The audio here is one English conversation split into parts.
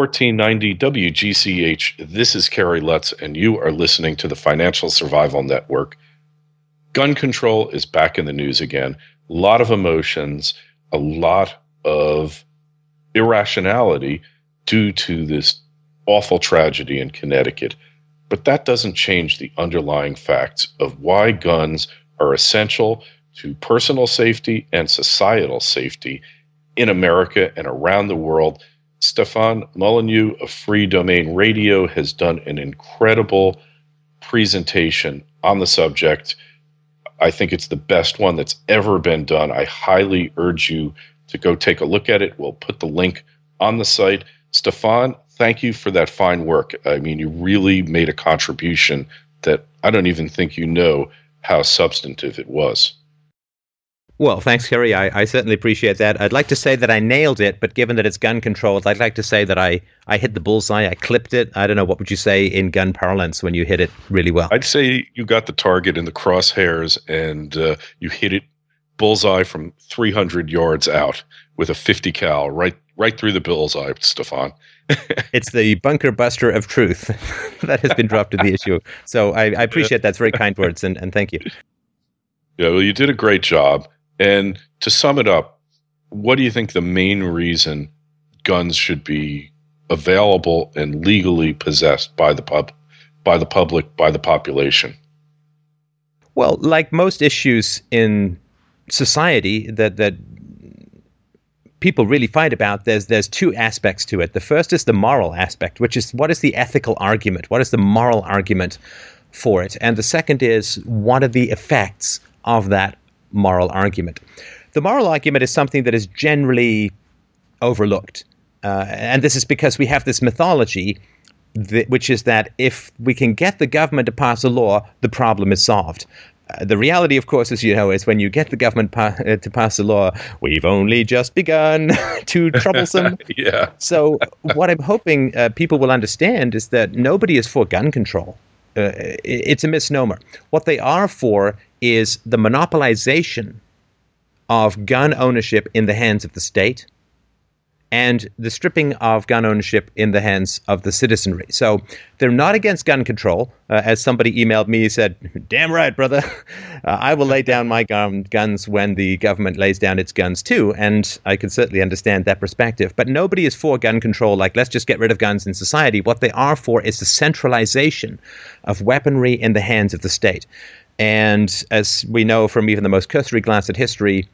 1490 WGCH. This is Kerry Lutz, and you are listening to the Financial Survival Network. Gun control is back in the news again. A lot of emotions, a lot of irrationality due to this awful tragedy in Connecticut. But that doesn't change the underlying facts of why guns are essential to personal safety and societal safety in America and around the world Stefan Molyneux of Freedomain Radio has done an incredible presentation on the subject. I think it's the best one that's ever been done. I highly urge you to go take a look at it. We'll put the link on the site. Stefan, thank you for that fine work. I mean, you really made a contribution that I don't even think you know how substantive it was. Well, thanks, Kerry. I, I, certainly appreciate that. I'd like to say that I nailed it, but given that it's gun controlled, I'd like to say that I, I hit the bullseye. I clipped it. I don't know. What would you say in gun parlance when you hit it really well? I'd say you got the target in the crosshairs and uh, you hit it bullseye from 300 yards out with a 50 cal right right through the bullseye, Stefan. it's the bunker buster of truth that has been dropped to the issue. So I, I appreciate that's very kind words and, and thank you. Yeah, well, you did a great job. And to sum it up, what do you think the main reason guns should be available and legally possessed by the pub, by the public, by the population? Well, like most issues in society that that people really fight about, there's there's two aspects to it. The first is the moral aspect, which is what is the ethical argument? What is the moral argument for it? And the second is what are the effects of that moral argument. The moral argument is something that is generally overlooked. Uh, and this is because we have this mythology, that, which is that if we can get the government to pass a law, the problem is solved. Uh, the reality, of course, as you know, is when you get the government pa- uh, to pass a law, we've only just begun. Too troublesome. yeah. so, what I'm hoping uh, people will understand is that nobody is for gun control. It's a misnomer. What they are for is the monopolization of gun ownership in the hands of the state and the stripping of gun ownership in the hands of the citizenry. So they're not against gun control. Uh, as somebody emailed me, he said, Damn right, brother. Uh, I will lay down my gun- guns when the government lays down its guns too. And I can certainly understand that perspective. But nobody is for gun control, like, let's just get rid of guns in society. What they are for is the centralization of weaponry in the hands of the state. And as we know from even the most cursory glance at history,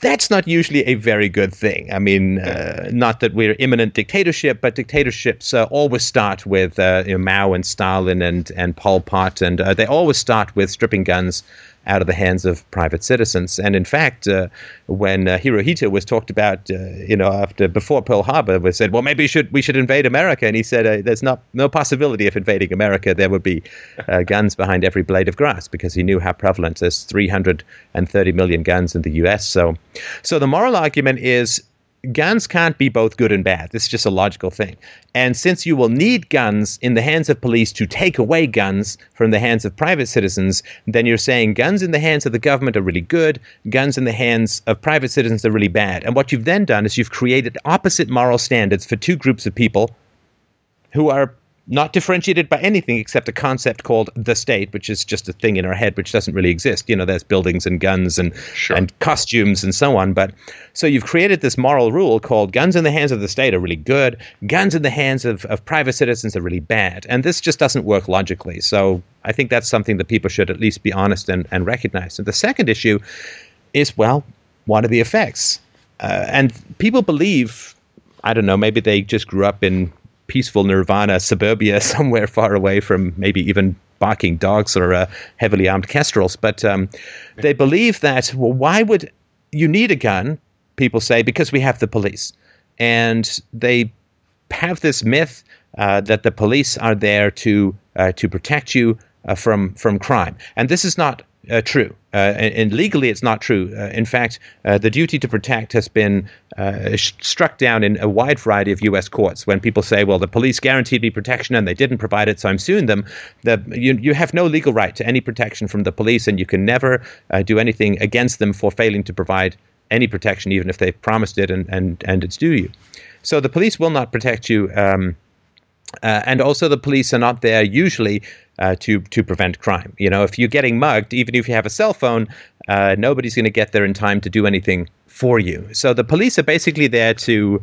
that's not usually a very good thing. I mean, uh, not that we're imminent dictatorship, but dictatorships uh, always start with uh, you know, Mao and Stalin and and Pol Pot, and uh, they always start with stripping guns out of the hands of private citizens. And in fact, uh, when uh, Hirohito was talked about, uh, you know, after before Pearl Harbor, was said, well, maybe we should we should invade America, and he said, uh, there's not no possibility of invading America. There would be uh, guns behind every blade of grass because he knew how prevalent there's 330 million guns in the U.S. So, so the moral argument is guns can't be both good and bad. This is just a logical thing. And since you will need guns in the hands of police to take away guns from the hands of private citizens, then you're saying guns in the hands of the government are really good, guns in the hands of private citizens are really bad. And what you've then done is you've created opposite moral standards for two groups of people who are not differentiated by anything except a concept called the state, which is just a thing in our head which doesn't really exist. You know, there's buildings and guns and sure. and costumes and so on. But so you've created this moral rule called guns in the hands of the state are really good, guns in the hands of, of private citizens are really bad. And this just doesn't work logically. So I think that's something that people should at least be honest and, and recognize. And the second issue is well, what are the effects? Uh, and people believe I don't know, maybe they just grew up in peaceful nirvana suburbia somewhere far away from maybe even barking dogs or uh, heavily armed kestrels. But um, they believe that, well, why would you need a gun? People say, because we have the police. And they have this myth uh, that the police are there to uh, to protect you from from crime, and this is not uh, true. Uh, and, and, legally, it's not true. Uh, in fact, uh, the duty to protect has been uh, sh- struck down in a wide variety of U.S. courts. When people say, "Well, the police guaranteed me protection and they didn't provide it, so I'm suing them," the, you you have no legal right to any protection from the police, and you can never uh, do anything against them for failing to provide any protection, even if they've promised it and and and it's due you. So the police will not protect you. Um, uh, and also, the police are not there usually uh, to to prevent crime. You know, if you're getting mugged, even if you have a cell phone, uh, nobody's going to get there in time to do anything for you. So the police are basically there to,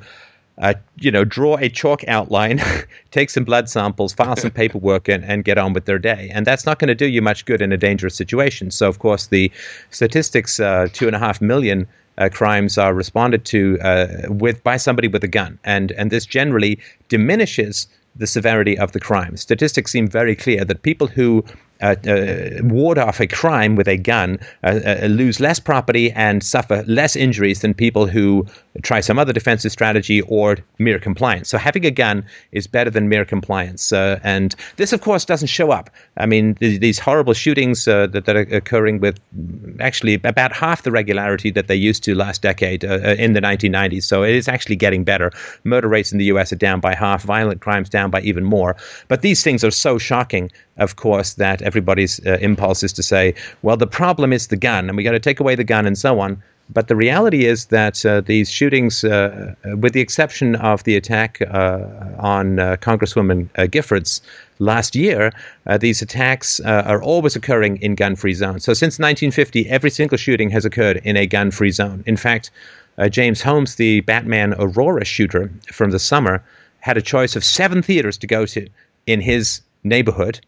uh, you know, draw a chalk outline, take some blood samples, file some paperwork, and, and get on with their day. And that's not going to do you much good in a dangerous situation. So of course, the statistics: uh, two and a half million. Uh, crimes are responded to uh, with by somebody with a gun, and and this generally diminishes the severity of the crime. Statistics seem very clear that people who uh, uh, ward off a crime with a gun uh, uh, lose less property and suffer less injuries than people who try some other defensive strategy or mere compliance. So having a gun is better than mere compliance. Uh, and this, of course, doesn't show up. I mean, th- these horrible shootings uh, that, that, are occurring with actually about half the regularity that they used to last decade in the 1990s. So it is actually getting better. Murder rates in the U.S. are down by half, violent crimes down by even more. But these things are so shocking, of course, that everybody's uh, impulse is to say, well, the problem is the gun, and we got to take away the gun and so on. But the reality is that uh, these shootings, uh, with the exception of the attack uh, on uh, Congresswoman uh, Giffords last year, these attacks are always occurring in gun free zones. So since 1950, every single shooting has occurred in a gun free zone. In fact, James Holmes, the Batman Aurora shooter from the summer, had a choice of seven theaters to go to in his neighborhood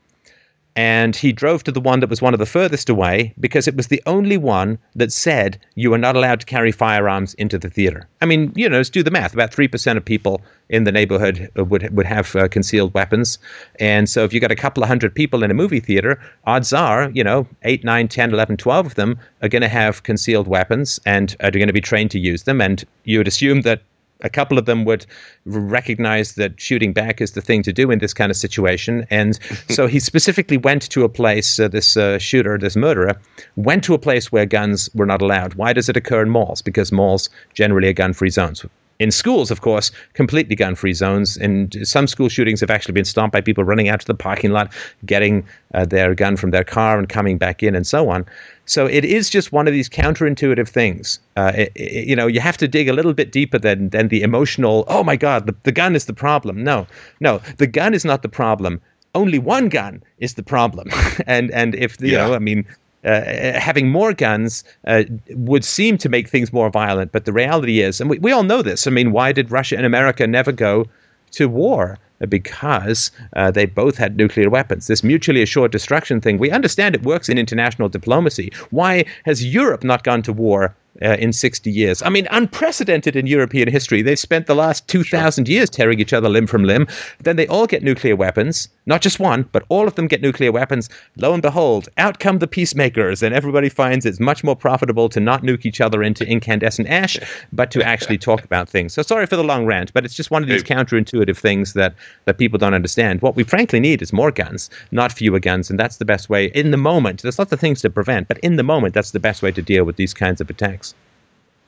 and he drove to the one that was one of the furthest away because it was the only one that said you are not allowed to carry firearms into the theater. I mean, you know, let's do the math. About 3% of people in the neighborhood would would have uh, concealed weapons. And so if you got a couple of hundred people in a movie theater, odds are, you know, 8, 9, 10, 11, 12 of them are going to have concealed weapons and are going to be trained to use them. And you would assume that a couple of them would recognize that shooting back is the thing to do in this kind of situation. And so he specifically went to a place, uh, this uh, shooter, this murderer, went to a place where guns were not allowed. Why does it occur in malls? Because malls generally are gun free zones. In schools, of course, completely gun free zones. And some school shootings have actually been stopped by people running out to the parking lot, getting uh, their gun from their car and coming back in, and so on. So it is just one of these counterintuitive things. Uh, it, it, you know, you have to dig a little bit deeper than than the emotional. Oh my God, the, the gun is the problem. No, no, the gun is not the problem. Only one gun is the problem. and and if you yeah. know, I mean. Uh, having more guns uh, would seem to make things more violent, but the reality is, and we, we all know this. I mean, why did Russia and America never go to war? Because uh, they both had nuclear weapons. This mutually assured destruction thing, we understand it works in international diplomacy. Why has Europe not gone to war uh, in 60 years. I mean, unprecedented in European history. They've spent the last 2,000 years tearing each other limb from limb. Then they all get nuclear weapons. Not just one, but all of them get nuclear weapons. Lo and behold, out come the peacemakers, and everybody finds it's much more profitable to not nuke each other into incandescent ash, but to actually talk about things. So sorry for the long rant, but it's just one of these counterintuitive things that, that people don't understand. What we frankly need is more guns, not fewer guns, and that's the best way in the moment. There's lots of things to prevent, but in the moment, that's the best way to deal with these kinds of attacks.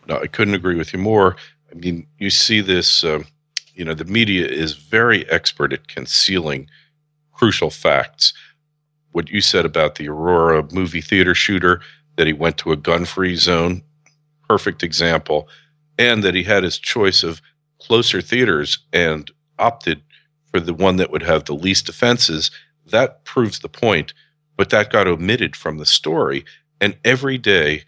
No, I couldn't agree with you more. I mean, you see this, uh, you know, the media is very expert at concealing crucial facts. What you said about the Aurora movie theater shooter, that he went to a gun free zone, perfect example, and that he had his choice of closer theaters and opted for the one that would have the least offenses. That proves the point, but that got omitted from the story. And every day,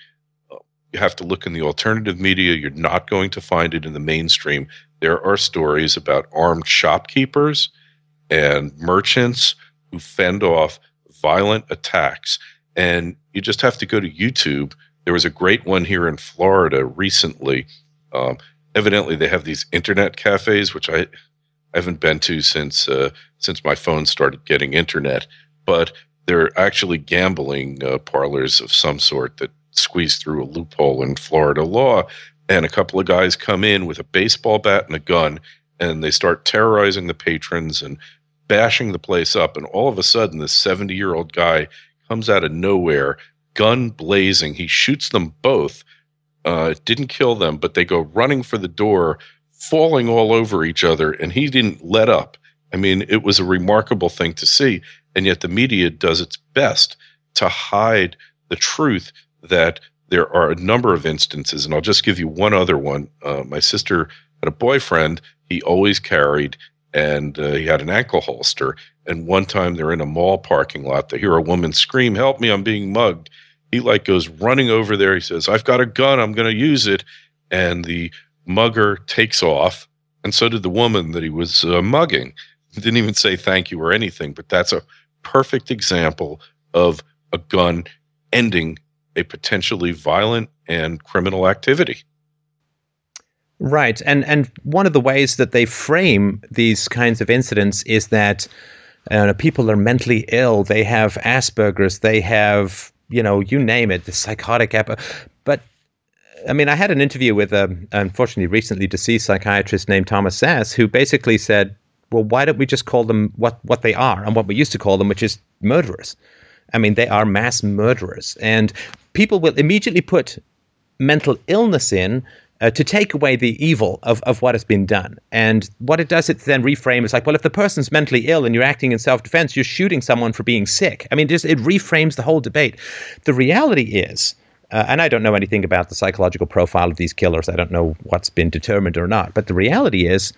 you have to look in the alternative media. You're not going to find it in the mainstream. There are stories about armed shopkeepers and merchants who fend off violent attacks. And you just have to go to YouTube. There was a great one here in Florida recently. Um, evidently, they have these internet cafes, which I, haven't been to since uh, since my phone started getting internet. But they're actually gambling uh, parlors of some sort that squeeze through a loophole in Florida law. And a couple of guys come in with a baseball bat and a gun, and they start terrorizing the patrons and bashing the place up. And all of a sudden, this 70 year old guy comes out of nowhere, gun blazing. He shoots them both. Uh, didn't kill them, but they go running for the door, falling all over each other, and he didn't let up. I mean, it was a remarkable thing to see. And yet the media does its best to hide the truth that there are a number of instances, and I'll just give you one other one. Uh, my sister had a boyfriend he always carried, and uh, he had an ankle holster. And one time they're in a mall parking lot. They hear a woman scream, "Help me! I'm being mugged." He like goes running over there. He says, "I've got a gun. I'm going to use it." And the mugger takes off, and so did the woman that he was uh, mugging. Didn't even say thank you or anything. But that's a perfect example of a gun ending a potentially violent and criminal activity. Right. And and one of the ways that they frame these kinds of incidents is that uh, people are mentally ill, they have Asperger's, they have, you know, you name it, the psychotic ep- but I mean, I had an interview with a unfortunately recently deceased psychiatrist named Thomas Szasz who basically said, "Well, why don't we just call them what what they are and what we used to call them, which is murderers?" I mean, they are mass murderers, and people will immediately put mental illness in uh, to take away the evil of, of what has been done. And what it does, it then reframes It's like, well, if the person's mentally ill and you're acting in self defense, you're shooting someone for being sick. I mean, just, it reframes the whole debate. The reality is, uh, and I don't know anything about the psychological profile of these killers, I don't know what's been determined or not, but the reality is,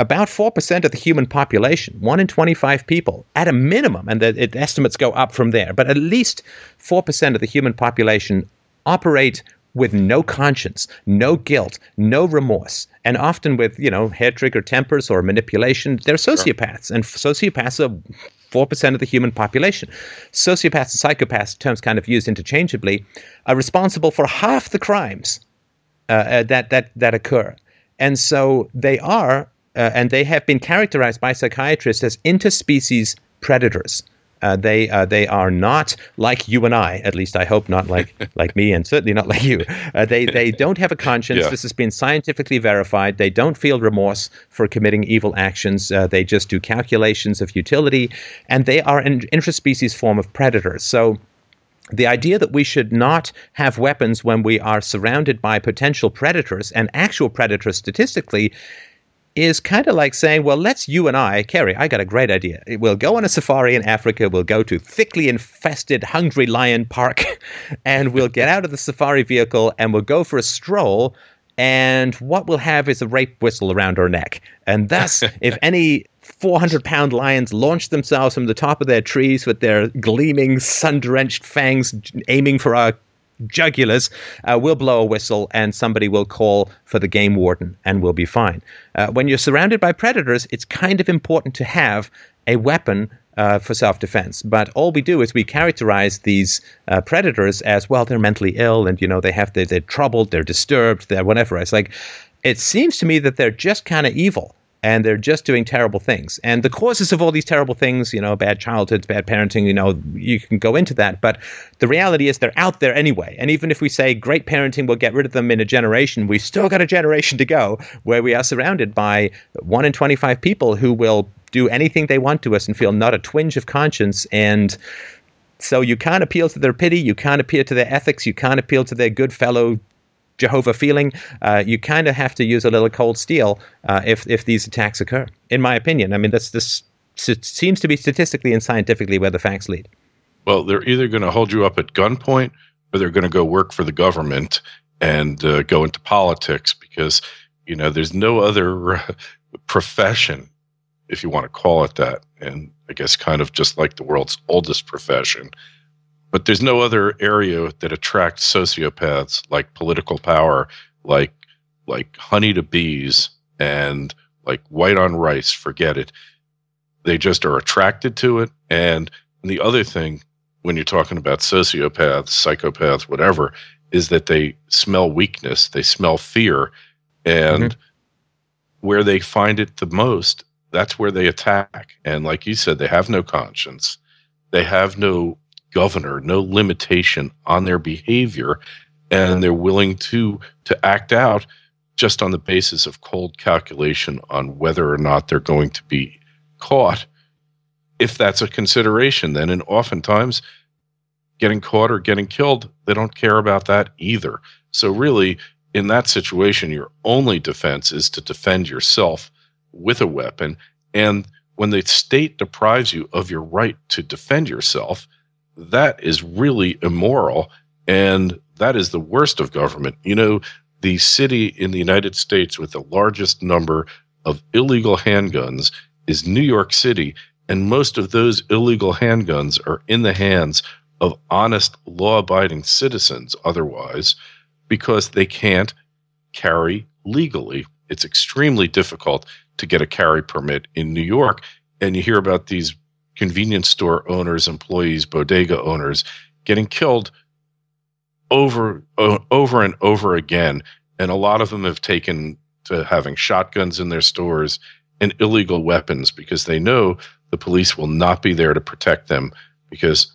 about 4% of the human population, 1 in 25 people, at a minimum, and the it, estimates go up from there, but at least 4% of the human population operate with no conscience, no guilt, no remorse, and often with, you know, hair trigger tempers or manipulation. They're sociopaths, sure. and sociopaths are 4% of the human population. Sociopaths and psychopaths, terms kind of used interchangeably, are responsible for half the crimes uh, uh, that, that, that occur. And so they are uh, and they have been characterized by psychiatrists as interspecies predators. Uh, they uh, they are not like you and I. At least I hope not like like me, and certainly not like you. Uh, they they don't have a conscience. Yeah. This has been scientifically verified. They don't feel remorse for committing evil actions. Uh, they just do calculations of utility, and they are an interspecies form of predators. So the idea that we should not have weapons when we are surrounded by potential predators and actual predators statistically is kind of like saying, well, let's you and I, Kerry, I got a great idea. We'll go on a safari in Africa. We'll go to thickly infested Hungry Lion Park and we'll get out of the safari vehicle and we'll go for a stroll. And what we'll have is a rape whistle around our neck. And thus, if any 400 pound lions launch themselves from the top of their trees with their gleaming, sun drenched fangs aiming for our jugulars, uh, we'll blow a whistle and somebody will call for the game warden and we'll be fine. Uh, when you're surrounded by predators, it's kind of important to have a weapon uh, for self defense. But all we do is we characterize these uh, predators as well, they're mentally ill and, you know, they have, they're, they're troubled, they're disturbed, they're whatever. It's like, it seems to me that they're just kind of evil and they're just doing terrible things. And the causes of all these terrible things, you know, bad childhoods, bad parenting, you know, you can go into that. But the reality is they're out there anyway. And even if we say great parenting will get rid of them in a generation, we've still got a generation to go where we are surrounded by one in 25 people who will do anything they want to us and feel not a twinge of conscience. And so you can't appeal to their pity, you can't appeal to their ethics, you can't appeal to their good fellow Jehovah feeling, uh, you kind of have to use a little cold steel uh, if if these attacks occur. In my opinion, I mean this this seems to be statistically and scientifically where the facts lead. Well, they're either going to hold you up at gunpoint or they're going to go work for the government and uh, go into politics because you know there's no other uh, profession if you want to call it that and i guess kind of just like the world's oldest profession but there's no other area that attracts sociopaths like political power, like like honey to bees and like white on rice. Forget it. They just are attracted to it. And the other thing, when you're talking about sociopaths, psychopaths, whatever, is that they smell weakness, they smell fear, and mm-hmm. where they find it the most, that's where they attack. And like you said, they have no conscience, they have no governor, no limitation on their behavior, and they're willing to to act out just on the basis of cold calculation on whether or not they're going to be caught. If that's a consideration, then and oftentimes getting caught or getting killed, they don't care about that either. So really, in that situation, your only defense is to defend yourself with a weapon. And when the state deprives you of your right to defend yourself, that is really immoral and that is the worst of government. You know, the city in the United States with the largest number of illegal handguns is New York City, and most of those illegal handguns are in the hands of honest, law abiding citizens otherwise because they can't carry legally. It's extremely difficult to get a carry permit in New York. And you hear about these convenience store owners, employees, bodega owners getting killed over over and over again. And a lot of them have taken to having shotguns in their stores and illegal weapons because they know the police will not be there to protect them because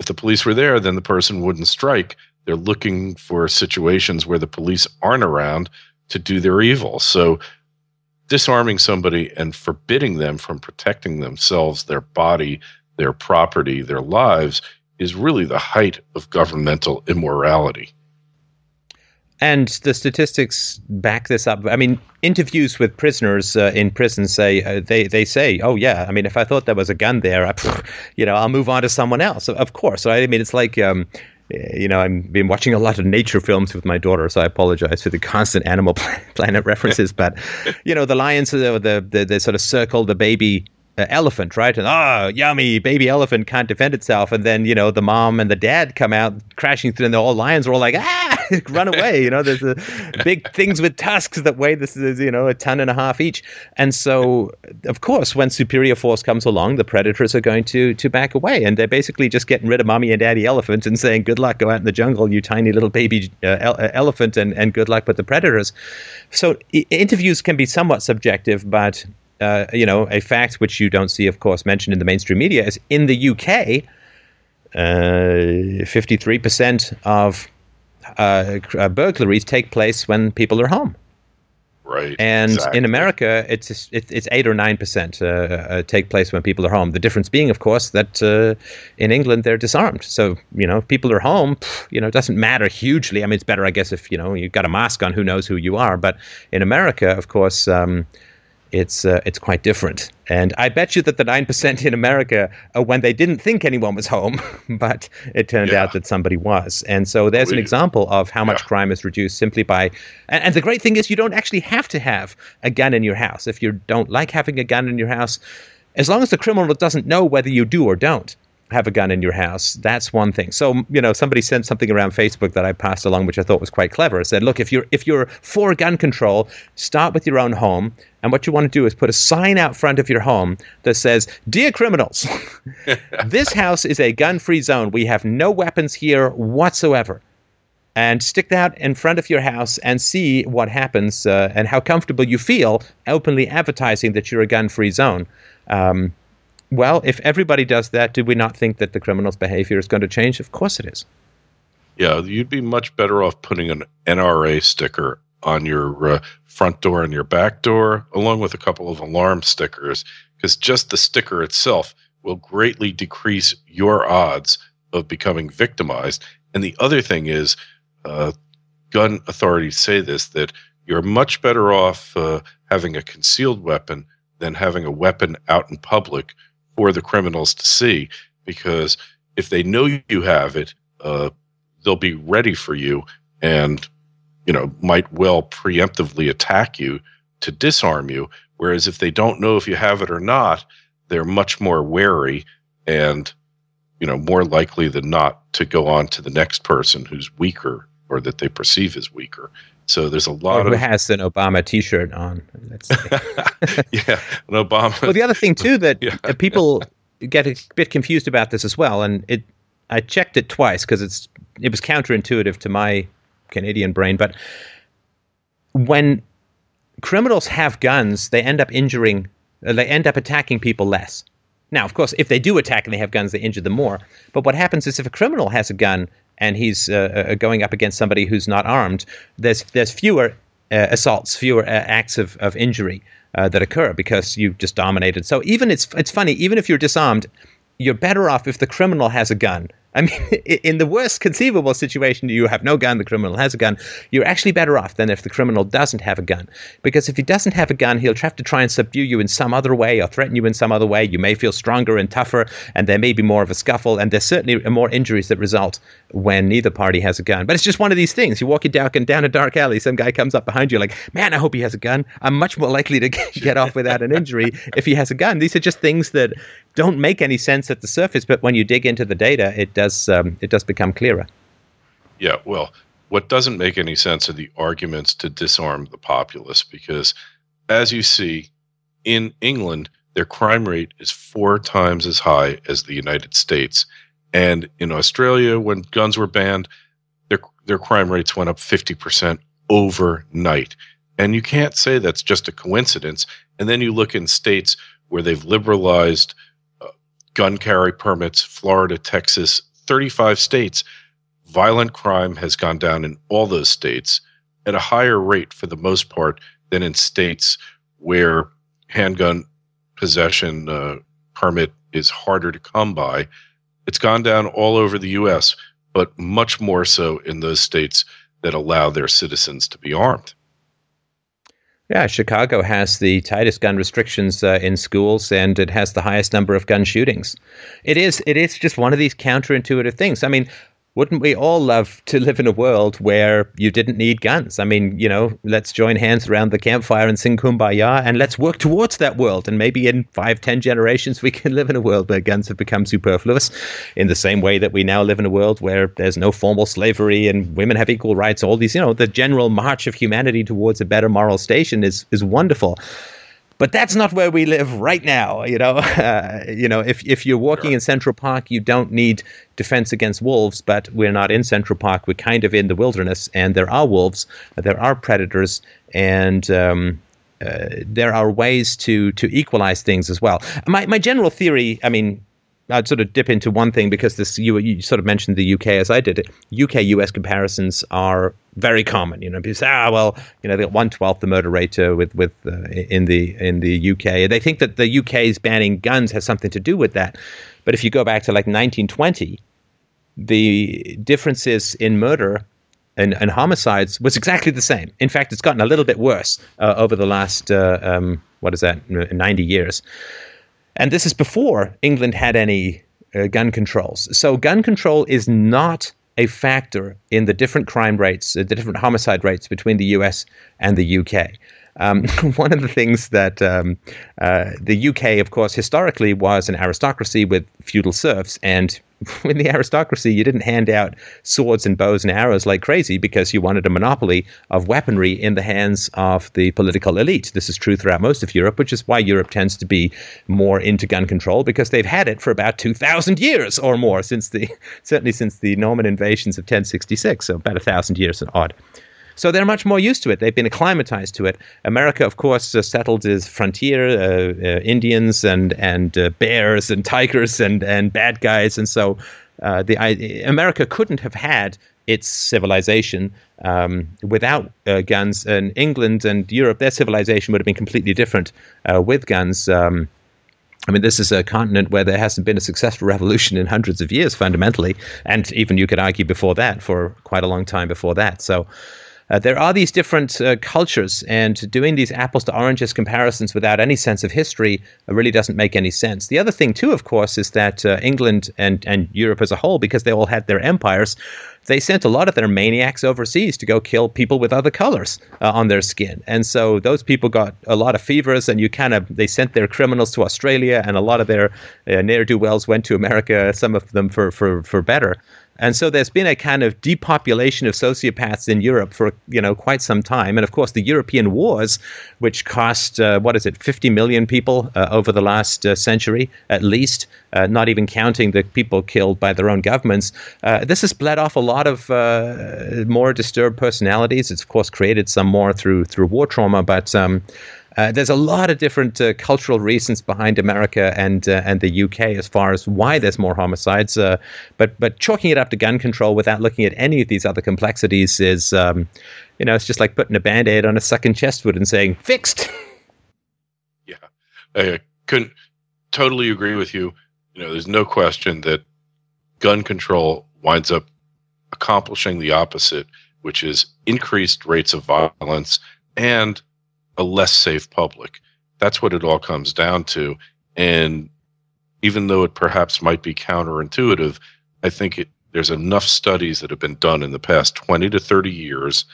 if the police were there then the person wouldn't strike. They're looking for situations where the police aren't around to do their evil. So disarming somebody and forbidding them from protecting themselves their body their property their lives is really the height of governmental immorality and the statistics back this up. I mean, interviews with prisoners uh, in prison say uh, they they say, "Oh yeah, I mean, if I thought there was a gun there, I, you know, I'll move on to someone else." Of course, right? I mean, it's like. Um, you know, I've been watching a lot of nature films with my daughter, so I apologize for the constant Animal Planet references. But you know, the lions, uh, the the, the sort of circle the baby uh, elephant, right? And ah, oh, yummy, baby elephant can't defend itself. And then you know the mom and the dad come out crashing through, and the all lions are all like, ah, run away. You know, there's a, big things with tusks that weigh this is you know a ton and a half each. And so, of course, when superior force comes along, the predators are going to to back away, and they're basically just getting rid of mommy and daddy elephant and saying, good luck, go out in the jungle, you tiny little baby uh, ele- uh, elephant, and and good luck with the predators. So I- interviews can be somewhat subjective, but uh, you know, a fact which you don't see, of course, mentioned in the mainstream media is in the UK, uh, 53% of uh, uh, burglaries take place when people are home. Right. And exactly. in America, it's it's eight or nine percent uh, uh, take place when people are home. The difference being, of course, that uh, in England they're disarmed. So you know, if people are home, you know, it doesn't matter hugely. I mean, it's better, I guess, if you know you've got a mask on, who knows who you are. But in America, of course. Um, it's uh, it's quite different. And I bet you that the nine percent in America are when they didn't think anyone was home, but it turned yeah. out that somebody was. And so there's an example of how much yeah. crime is reduced simply by. And, and the great thing is, you don't actually have to have a gun in your house if you don't like having a gun in your house. As long as the criminal doesn't know whether you do or don't have a gun in your house. That's one thing. So, you know, somebody sent something around Facebook that I passed along, which I thought was quite clever. It said, look, if you're if you're for gun control, start with your own home. And what you want to do is put a sign out front of your home that says, Dear criminals, this house is a gun free zone. We have no weapons here whatsoever. And stick that in front of your house and see what happens uh, and how comfortable you feel openly advertising that you're a gun free zone. Um, well, if everybody does that, do we not think that the criminal's behavior is going to change? Of course it is. Yeah, you'd be much better off putting an NRA sticker on your uh, front door and your back door, along with a couple of alarm stickers, because just the sticker itself will greatly decrease your odds of becoming victimized. And the other thing is, uh, gun authorities say this that you're much better off uh, having a concealed weapon than having a weapon out in public for the criminals to see because if they know you have it, uh, they'll be ready for you and you know might well preemptively attack you to disarm you. Whereas if they don't know if you have it or not, they're much more wary and you know more likely than not to go on to the next person who's weaker or that they perceive as weaker. So there's a lot or who of has an Obama T-shirt on. yeah, an Obama. Well, the other thing too that yeah. people get a bit confused about this as well, and it I checked it twice because it's it was counterintuitive to my Canadian brain, but when criminals have guns, they end up injuring, uh, they end up attacking people less. Now, of course, if they do attack and they have guns, they injure them more. But what happens is if a criminal has a gun and he's uh, uh, going up against somebody who's not armed, there's there's fewer uh, assaults, fewer uh, acts of, of injury uh, that occur because you've just dominated. So even it's it's funny, even if you're disarmed, you're better off if the criminal has a gun I mean, in the worst conceivable situation, you have no gun, the criminal has a gun. You're actually better off than if the criminal doesn't have a gun. Because if he doesn't have a gun, he'll have to try and subdue you in some other way or threaten you in some other way. You may feel stronger and tougher, and there may be more of a scuffle, and there's certainly more injuries that result when neither party has a gun. But it's just one of these things. You walk down, down a dark alley, some guy comes up behind you, like, man, I hope he has a gun. I'm much more likely to get off without an injury if he has a gun. These are just things that don't make any sense at the surface, but when you dig into the data, it does um, it does become clearer. Yeah, well, what doesn't make any sense are the arguments to disarm the populace because, as you see, in England, their crime rate is four times as high as the United States, and in Australia, when guns were banned, their their crime rates went up fifty percent overnight. And you can't say that's just a coincidence. And then you look in states where they've liberalized gun carry permits, Florida, Texas, 35 states. Violent crime has gone down in all those states at a higher rate for the most part than in states where handgun possession uh, permit is harder to come by. It's gone down all over the U.S., but much more so in those states that allow their citizens to be armed. Yeah, Chicago has the tightest gun restrictions uh, in schools, and it has the highest number of gun shootings. It is it is just one of these counterintuitive things. I mean, wouldn't we all love to live in a world where you didn't need guns? I mean, you know, let's join hands around the campfire and sing kumbaya and let's work towards that world. And maybe in five, ten generations, we can live in a world where guns have become superfluous in the same way that we now live in a world where there's no formal slavery and women have equal rights. All these, you know, the general march of humanity towards a better moral station is, is wonderful but that's not where we live right now. You know, uh, you know, if if you're walking in Central Park, you don't need defense against wolves. But we're not in Central Park. We're kind of in the wilderness, and there are wolves, there are predators, and um, uh, there are ways to to equalize things as well. My my general theory, I mean, I'd sort of dip into one thing because this you, you sort of mentioned the UK as I did. It. UK US comparisons are very common. You know, people say, ah, well, you know, they got one twelfth the murder rate uh, with with uh, in the in the UK. They think that the UK's banning guns has something to do with that. But if you go back to like 1920, the differences in murder and, and homicides was exactly the same. In fact, it's gotten a little bit worse uh, over the last uh, um, what is that 90 years. And this is before England had any uh, gun controls. So gun control is not a factor in the different crime rates, uh, the different homicide rates between the US and the UK. Um, one of the things that um, uh, the UK, of course, historically was an aristocracy with feudal serfs, and in the aristocracy, you didn't hand out swords and bows and arrows like crazy because you wanted a monopoly of weaponry in the hands of the political elite. This is true throughout most of Europe, which is why Europe tends to be more into gun control because they've had it for about 2,000 years or more since the certainly since the Norman invasions of 1066, so about a thousand years and odd. So they're much more used to it. They've been acclimatized to it. America, of course, uh, settled as frontier uh, uh, Indians and and uh, bears and tigers and and bad guys, and so uh, the I, America couldn't have had its civilization um, without uh, guns. And England and Europe, their civilization would have been completely different with guns. Um, I mean, this is a continent where there hasn't been a successful revolution in hundreds of years, fundamentally, and even you could argue before that, for quite a long time before that. So, uh, there are these different uh, cultures, and doing these apples to oranges comparisons without any sense of history uh, really doesn't make any sense. The other thing, too, of course, is that uh, England and, and Europe as a whole, because they all had their empires, they sent a lot of their maniacs overseas to go kill people with other colors uh, on their skin. And so those people got a lot of fevers, and you kind of, they sent their criminals to Australia, and a lot of their uh, ne'er do wells went to America, some of them for, for, for better. And so there's been a kind of depopulation of sociopaths in Europe for you know quite some time. And of course, the European wars, which cost uh, what is it, 50 million people uh, over the last uh, century at least, uh, not even counting the people killed by their own governments. Uh, this has bled off a lot of uh, more disturbed personalities. It's of course created some more through through war trauma, but. Um, uh, there's a lot of different uh, cultural reasons behind America and uh, and the UK as far as why there's more homicides. Uh, but but chalking it up to gun control without looking at any of these other complexities is, um, you know, it's just like putting a band aid on a sucking chest wound and saying fixed. Yeah, I couldn't totally agree with you. You know, there's no question that gun control winds up accomplishing the opposite, which is increased rates of violence and a less safe public. That's what it all comes down to. And even though it perhaps might be counterintuitive, I think it, there's enough studies that have been done in the past 20 to 30 years,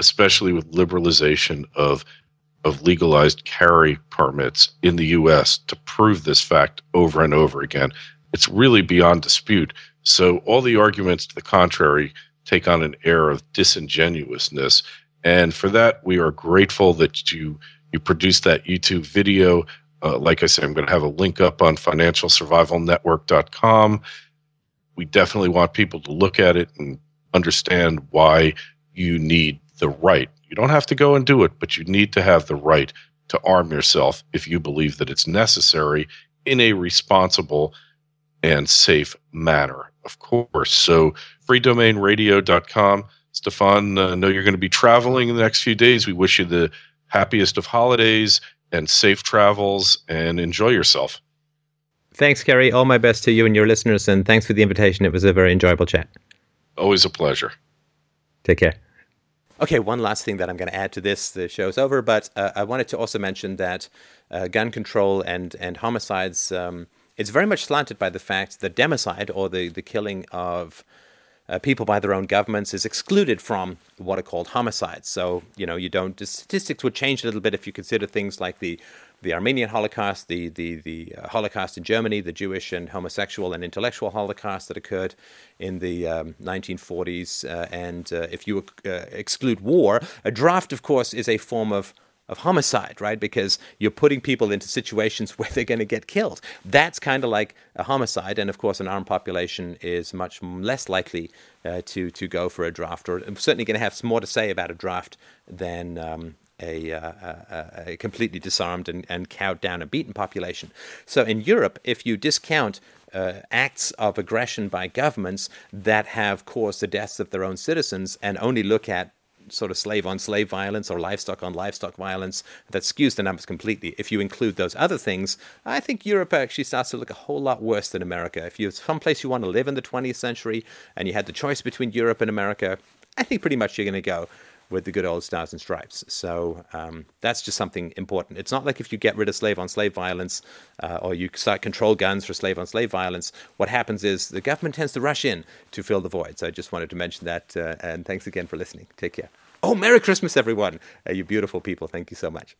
especially with liberalization of of legalized carry permits in the US to prove this fact over and over again. It's really beyond dispute. So all the arguments to the contrary take on an air of disingenuousness. And for that, we are grateful that you you produced that YouTube video. Uh, like I said, I'm going to have a link up on financialsurvivalnetwork.com. We definitely want people to look at it and understand why you need the right. You don't have to go and do it, but you need to have the right to arm yourself if you believe that it's necessary in a responsible and safe manner, of course. So, freedomainradio.com. Stefan, I uh, know you're going to be traveling in the next few days. We wish you the happiest of holidays and safe travels and enjoy yourself. Thanks, Kerry. All my best to you and your listeners, and thanks for the invitation. It was a very enjoyable chat. Always a pleasure. Take care. Okay, one last thing that I'm going to add to this. The show's over, but uh, I wanted to also mention that uh, gun control and and homicides. Um, it's very much slanted by the fact that democide, or the the killing of uh, people by their own governments is excluded from what are called homicides. So, you know, you don't, the statistics would change a little bit if you consider things like the, the Armenian Holocaust, the, the, the uh, Holocaust in Germany, the Jewish and homosexual and intellectual Holocaust that occurred in the um, 1940s. Uh, and uh, if you uh, exclude war, a draft, of course, is a form of of homicide, right? Because you're putting people into situations where they're going to get killed. That's kind of like a homicide, and of course, an armed population is much less likely uh, to to go for a draft, or certainly going to have more to say about a draft than. Um, a, uh, a, a, completely disarmed and, and cowed down and beaten population. So in Europe, if you discount uh, acts of aggression by governments that have caused the deaths of their own citizens and only look at sort of slave on slave violence or livestock on livestock violence that skews the numbers completely. If you include those other things, I think Europe actually starts to look a whole lot worse than America. If you're someplace you want to live in the 20th century and you had the choice between Europe and America, I think pretty much you're going to go with the good old stars and stripes. So um, that's just something important. It's not like if you get rid of slave on slave violence uh, or you start control guns for slave on slave violence, what happens is the government tends to rush in to fill the void. So I just wanted to mention that. Uh, and thanks again for listening. Take care. Oh, Merry Christmas, everyone. Uh, you beautiful people. Thank you so much.